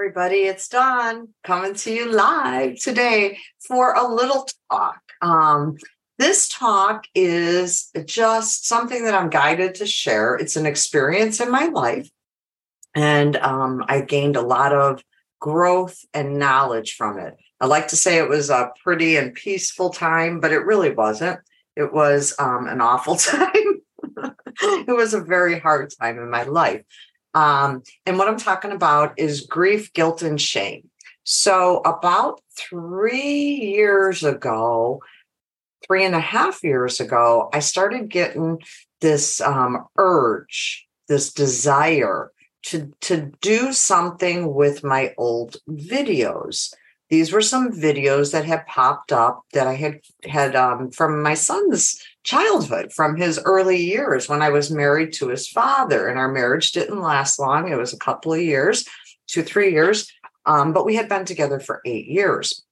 everybody, it's Dawn coming to you live today for a little talk. Um, this talk is just something that I'm guided to share. It's an experience in my life, and um, I gained a lot of growth and knowledge from it. I like to say it was a pretty and peaceful time, but it really wasn't. It was um, an awful time. it was a very hard time in my life. Um, and what I'm talking about is grief, guilt, and shame. So, about three years ago, three and a half years ago, I started getting this um, urge, this desire to, to do something with my old videos. These were some videos that had popped up that I had had um, from my son's childhood from his early years when I was married to his father. And our marriage didn't last long, it was a couple of years, two, three years. Um, but we had been together for eight years.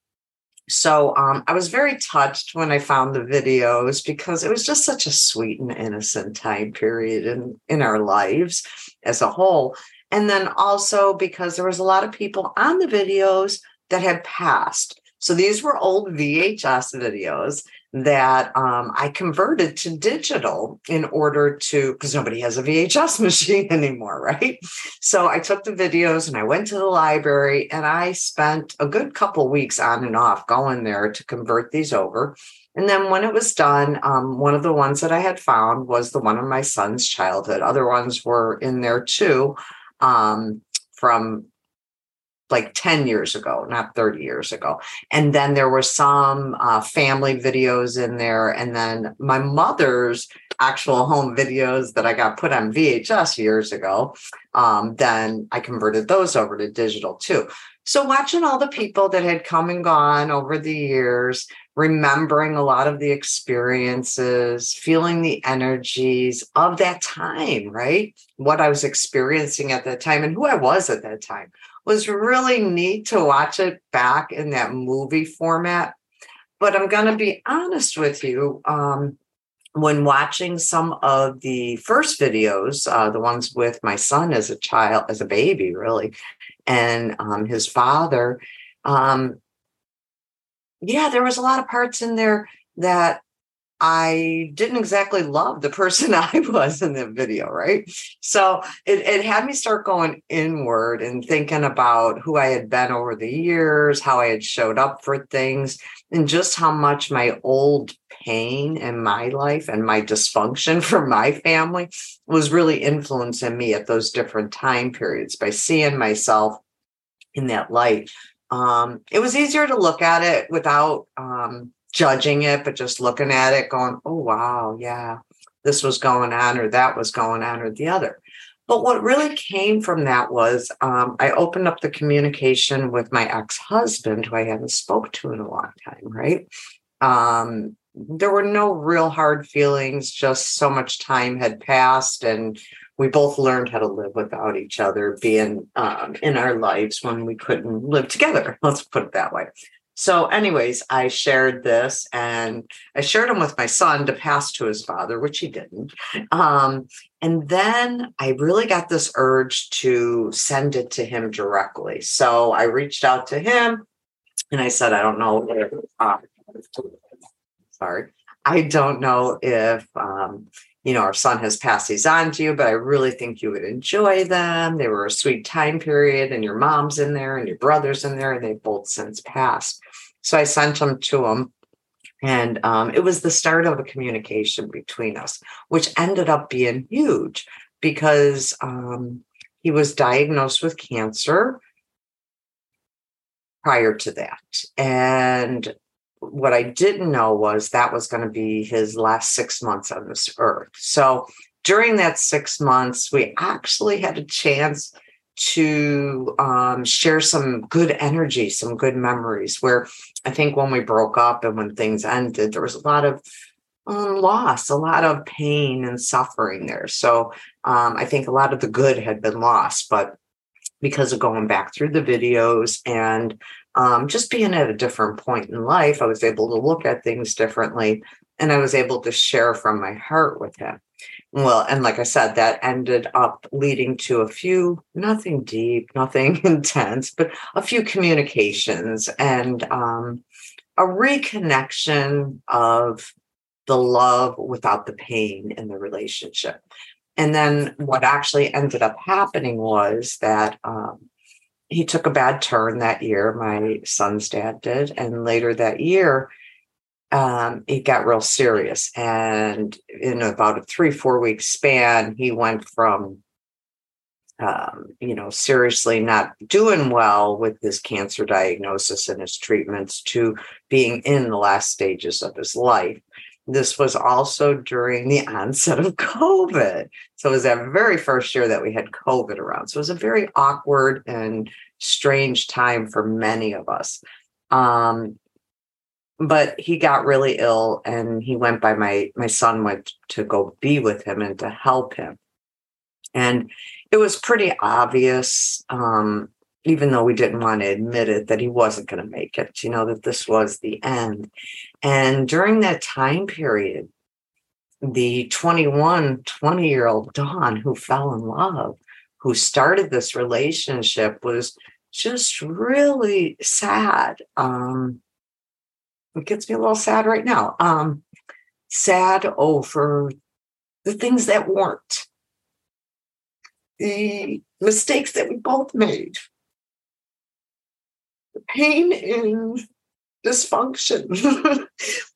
So um, I was very touched when I found the videos because it was just such a sweet and innocent time period in, in our lives as a whole. And then also because there was a lot of people on the videos that had passed. So these were old VHS videos that um, I converted to digital in order to, because nobody has a VHS machine anymore, right? So I took the videos and I went to the library and I spent a good couple weeks on and off going there to convert these over. And then when it was done, um, one of the ones that I had found was the one of my son's childhood. Other ones were in there too um, from like 10 years ago, not 30 years ago. And then there were some uh, family videos in there. And then my mother's actual home videos that I got put on VHS years ago. Um, then I converted those over to digital too. So watching all the people that had come and gone over the years, remembering a lot of the experiences, feeling the energies of that time, right? What I was experiencing at that time and who I was at that time was really neat to watch it back in that movie format. But I'm going to be honest with you. Um, when watching some of the first videos, uh, the ones with my son as a child, as a baby, really, and um, his father, um, yeah, there was a lot of parts in there that I didn't exactly love the person I was in the video, right? So it, it had me start going inward and thinking about who I had been over the years, how I had showed up for things, and just how much my old pain in my life and my dysfunction from my family was really influencing me at those different time periods by seeing myself in that light. Um, it was easier to look at it without um, judging it, but just looking at it, going, oh, wow, yeah, this was going on, or that was going on, or the other. But what really came from that was um, I opened up the communication with my ex husband, who I hadn't spoke to in a long time, right? Um, there were no real hard feelings, just so much time had passed, and we both learned how to live without each other being um, in our lives when we couldn't live together. Let's put it that way. So, anyways, I shared this and I shared them with my son to pass to his father, which he didn't. Um, and then I really got this urge to send it to him directly. So I reached out to him and I said, I don't know uh, sorry, I don't know if, um, you know, our son has passed these on to you, but I really think you would enjoy them. They were a sweet time period, and your mom's in there and your brother's in there, and they've both since passed. So I sent them to him. And um, it was the start of a communication between us, which ended up being huge because um, he was diagnosed with cancer prior to that. And what I didn't know was that was going to be his last six months on this earth. So during that six months, we actually had a chance to um, share some good energy, some good memories. Where I think when we broke up and when things ended, there was a lot of um, loss, a lot of pain and suffering there. So um, I think a lot of the good had been lost, but because of going back through the videos and um, just being at a different point in life, I was able to look at things differently and I was able to share from my heart with him. well, and like I said, that ended up leading to a few, nothing deep, nothing intense, but a few communications and um, a reconnection of the love without the pain in the relationship. And then what actually ended up happening was that um, he took a bad turn that year. My son's dad did. And later that year, um, got real serious. And in about a three, four week span, he went from, um, you know, seriously not doing well with his cancer diagnosis and his treatments to being in the last stages of his life. This was also during the onset of COVID. So it was that very first year that we had COVID around. So it was a very awkward and strange time for many of us. Um, but he got really ill and he went by my my son went to go be with him and to help him and it was pretty obvious um, even though we didn't want to admit it that he wasn't going to make it you know that this was the end and during that time period the 21 20 year old dawn who fell in love who started this relationship was just really sad um, it gets me a little sad right now. Um, sad over the things that weren't, the mistakes that we both made, pain in dysfunction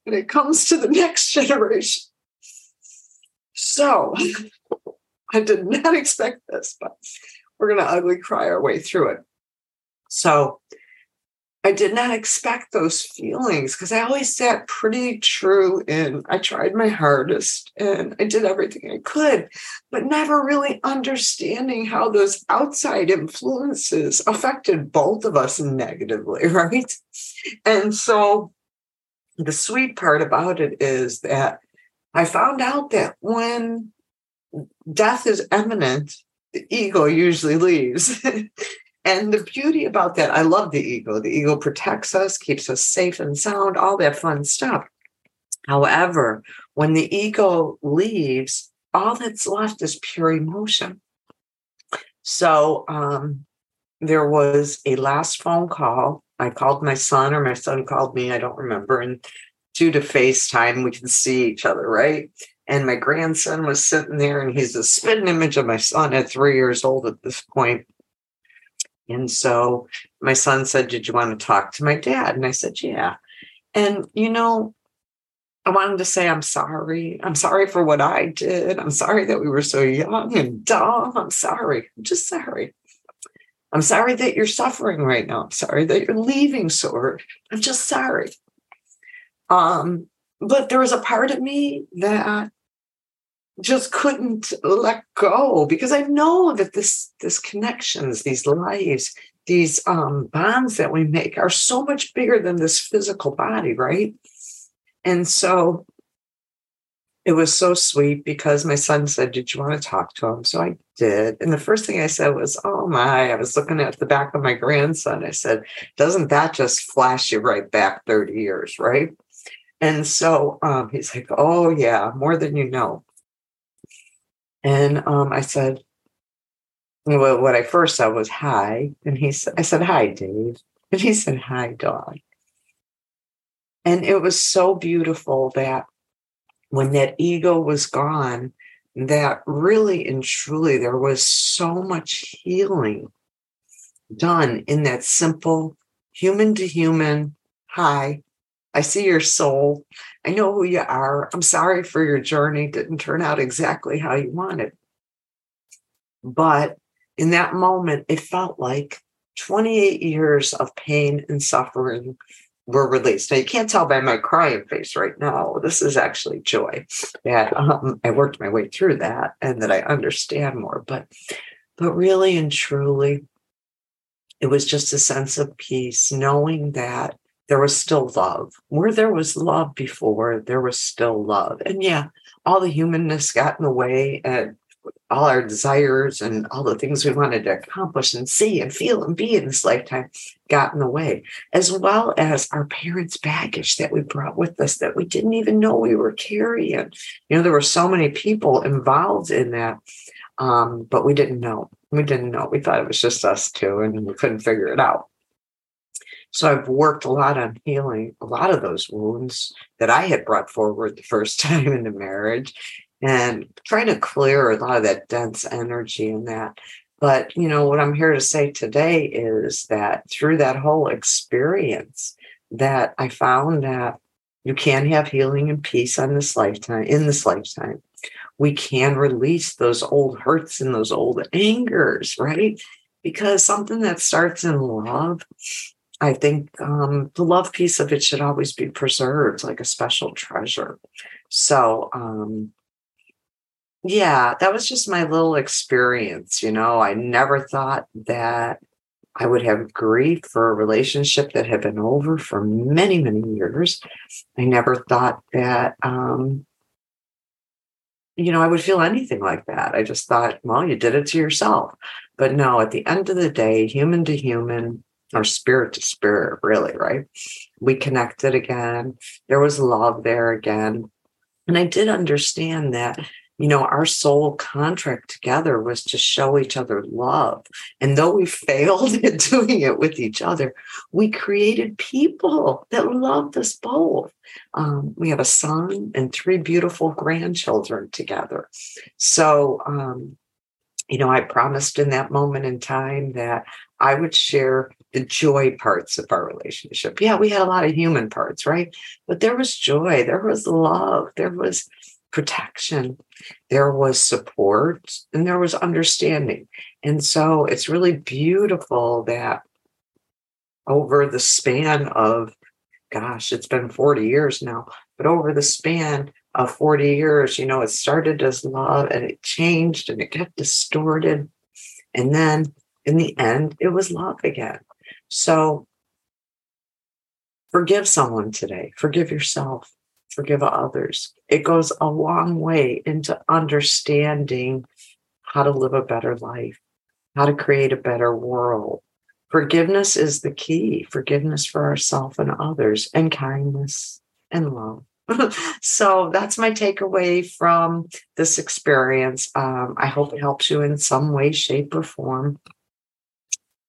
when it comes to the next generation. So I did not expect this, but we're going to ugly cry our way through it. So I did not expect those feelings because I always sat pretty true and I tried my hardest and I did everything I could, but never really understanding how those outside influences affected both of us negatively, right? And so the sweet part about it is that I found out that when death is imminent, the ego usually leaves. And the beauty about that, I love the ego. The ego protects us, keeps us safe and sound, all that fun stuff. However, when the ego leaves, all that's left is pure emotion. So um, there was a last phone call. I called my son, or my son called me, I don't remember. And due to FaceTime, we can see each other, right? And my grandson was sitting there, and he's a spitting image of my son at three years old at this point. And so my son said, Did you want to talk to my dad? And I said, Yeah. And, you know, I wanted to say, I'm sorry. I'm sorry for what I did. I'm sorry that we were so young and dumb. I'm sorry. I'm just sorry. I'm sorry that you're suffering right now. I'm sorry that you're leaving so I'm just sorry. Um, but there was a part of me that just couldn't let go because I know that this this connections, these lives, these um, bonds that we make are so much bigger than this physical body, right? And so it was so sweet because my son said, Did you want to talk to him? So I did. And the first thing I said was, Oh my, I was looking at the back of my grandson. I said, Doesn't that just flash you right back 30 years, right? And so um, he's like, Oh, yeah, more than you know. And um, I said, well, what I first said was hi. And he said, I said, hi, Dave. And he said, hi, dog. And it was so beautiful that when that ego was gone, that really and truly there was so much healing done in that simple human to human hi I see your soul. I know who you are. I'm sorry for your journey. Didn't turn out exactly how you wanted. But in that moment, it felt like 28 years of pain and suffering were released. Now, you can't tell by my crying face right now. This is actually joy that um, I worked my way through that and that I understand more. But, but really and truly, it was just a sense of peace, knowing that there was still love. Where there was love before, there was still love. And yeah, all the humanness got in the way. And all our desires and all the things we wanted to accomplish and see and feel and be in this lifetime got in the way, as well as our parents' baggage that we brought with us that we didn't even know we were carrying. You know, there were so many people involved in that, um, but we didn't know. We didn't know. We thought it was just us two and we couldn't figure it out. So I've worked a lot on healing a lot of those wounds that I had brought forward the first time in the marriage and trying to clear a lot of that dense energy in that. But, you know, what I'm here to say today is that through that whole experience, that I found that you can have healing and peace on this lifetime, in this lifetime. We can release those old hurts and those old angers, right? Because something that starts in love I think um, the love piece of it should always be preserved like a special treasure. So, um, yeah, that was just my little experience. You know, I never thought that I would have grief for a relationship that had been over for many, many years. I never thought that, um, you know, I would feel anything like that. I just thought, well, you did it to yourself. But no, at the end of the day, human to human, or spirit to spirit, really, right? We connected again. There was love there again. And I did understand that, you know, our soul contract together was to show each other love. And though we failed at doing it with each other, we created people that loved us both. Um, we have a son and three beautiful grandchildren together. So, um, you know, I promised in that moment in time that I would share the joy parts of our relationship. Yeah, we had a lot of human parts, right? But there was joy, there was love, there was protection, there was support, and there was understanding. And so it's really beautiful that over the span of, gosh, it's been 40 years now, but over the span of 40 years, you know, it started as love and it changed and it got distorted. And then in the end, it was love again. So forgive someone today, forgive yourself, forgive others. It goes a long way into understanding how to live a better life, how to create a better world. Forgiveness is the key forgiveness for ourselves and others, and kindness and love. so that's my takeaway from this experience. Um, I hope it helps you in some way, shape, or form.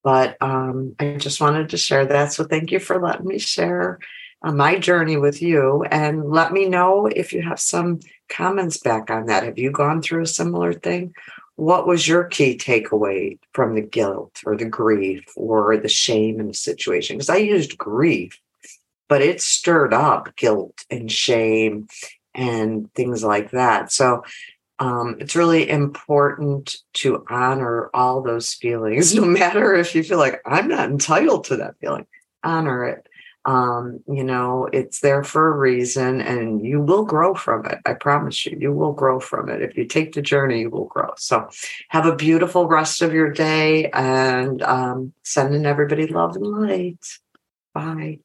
But um, I just wanted to share that. So thank you for letting me share uh, my journey with you. And let me know if you have some comments back on that. Have you gone through a similar thing? What was your key takeaway from the guilt or the grief or the shame in the situation? Because I used grief, but it stirred up guilt and shame and things like that. So um, it's really important to honor all those feelings, no matter if you feel like I'm not entitled to that feeling, honor it. Um, you know, it's there for a reason and you will grow from it. I promise you, you will grow from it. If you take the journey, you will grow. So have a beautiful rest of your day and um, sending everybody love and light. Bye.